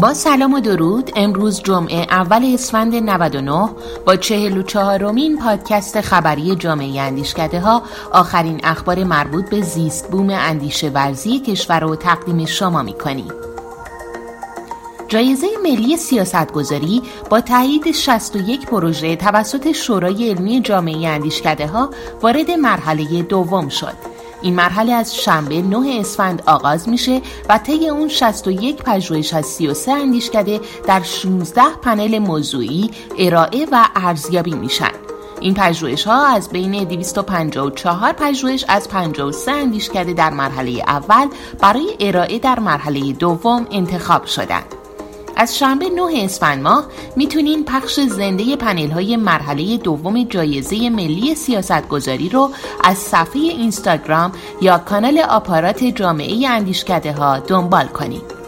با سلام و درود امروز جمعه اول اسفند 99 با چهل و چهارمین پادکست خبری جامعه اندیشکده ها آخرین اخبار مربوط به زیست بوم اندیشه ورزی کشور رو تقدیم شما می کنیم. جایزه ملی سیاستگذاری با تایید 61 پروژه توسط شورای علمی جامعه اندیشکده ها وارد مرحله دوم شد. این مرحله از شنبه 9 اسفند آغاز میشه و طی اون 61 پژوهش از 33 اندیشکده در 16 پنل موضوعی ارائه و ارزیابی میشن. این پژوهش ها از بین 254 پژوهش از 53 اندیشکده در مرحله اول برای ارائه در مرحله دوم انتخاب شدند. از شنبه 9 اسفند ماه می‌تونین پخش زنده پنل های مرحله دوم جایزه ملی سیاست گذاری رو از صفحه اینستاگرام یا کانال آپارات جامعه اندیشکده ها دنبال کنید.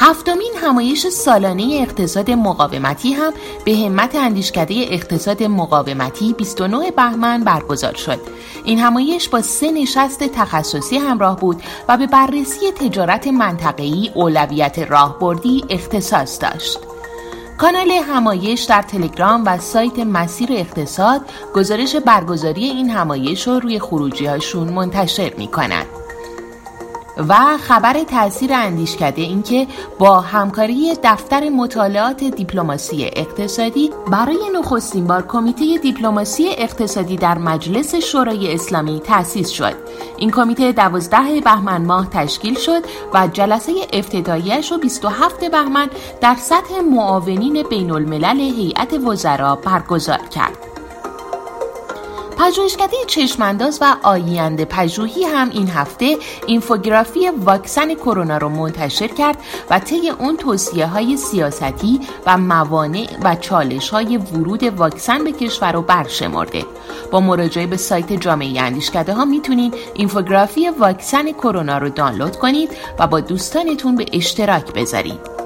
هفتمین همایش سالانه اقتصاد مقاومتی هم به همت اندیشکده اقتصاد مقاومتی 29 بهمن برگزار شد. این همایش با سه نشست تخصصی همراه بود و به بررسی تجارت منطقه‌ای اولویت راهبردی اختصاص داشت. کانال همایش در تلگرام و سایت مسیر اقتصاد گزارش برگزاری این همایش رو روی خروجی هاشون منتشر می. و خبر تاثیر اندیشکده اینکه با همکاری دفتر مطالعات دیپلماسی اقتصادی برای نخستین بار کمیته دیپلماسی اقتصادی در مجلس شورای اسلامی تأسیس شد. این کمیته 12 بهمن ماه تشکیل شد و جلسه افتتاحیش رو 27 بهمن در سطح معاونین بین الملل هیئت وزرا برگزار کرد. پژوهشکده چشمانداز و آینده پژوهی هم این هفته اینفوگرافی واکسن کرونا رو منتشر کرد و طی اون توصیه های سیاستی و موانع و چالش های ورود واکسن به کشور رو برشمرده. با مراجعه به سایت جامعه اندیشکده ها می‌تونید اینفوگرافی واکسن کرونا رو دانلود کنید و با دوستانتون به اشتراک بذارید.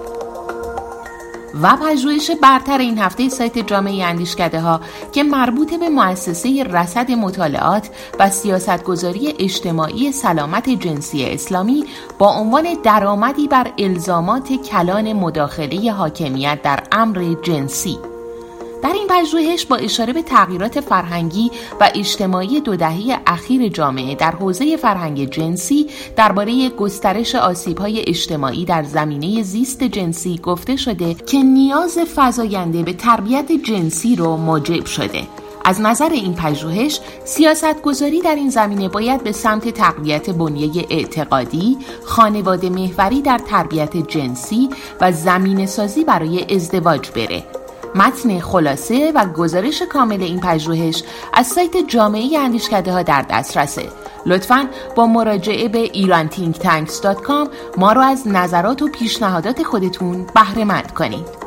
و پژوهش برتر این هفته سایت جامعه اندیشکده ها که مربوط به مؤسسه رصد مطالعات و سیاستگذاری اجتماعی سلامت جنسی اسلامی با عنوان درآمدی بر الزامات کلان مداخله حاکمیت در امر جنسی. در این پژوهش با اشاره به تغییرات فرهنگی و اجتماعی دو دهه اخیر جامعه در حوزه فرهنگ جنسی درباره گسترش آسیب‌های اجتماعی در زمینه زیست جنسی گفته شده که نیاز فزاینده به تربیت جنسی رو موجب شده. از نظر این پژوهش سیاست گذاری در این زمینه باید به سمت تقویت بنیه اعتقادی، خانواده محوری در تربیت جنسی و زمین سازی برای ازدواج بره. متن خلاصه و گزارش کامل این پژوهش از سایت جامعه اندیشکده ها در دسترسه. لطفا با مراجعه به ایرانتینکتانکس.com ما رو از نظرات و پیشنهادات خودتون بهره مند کنید.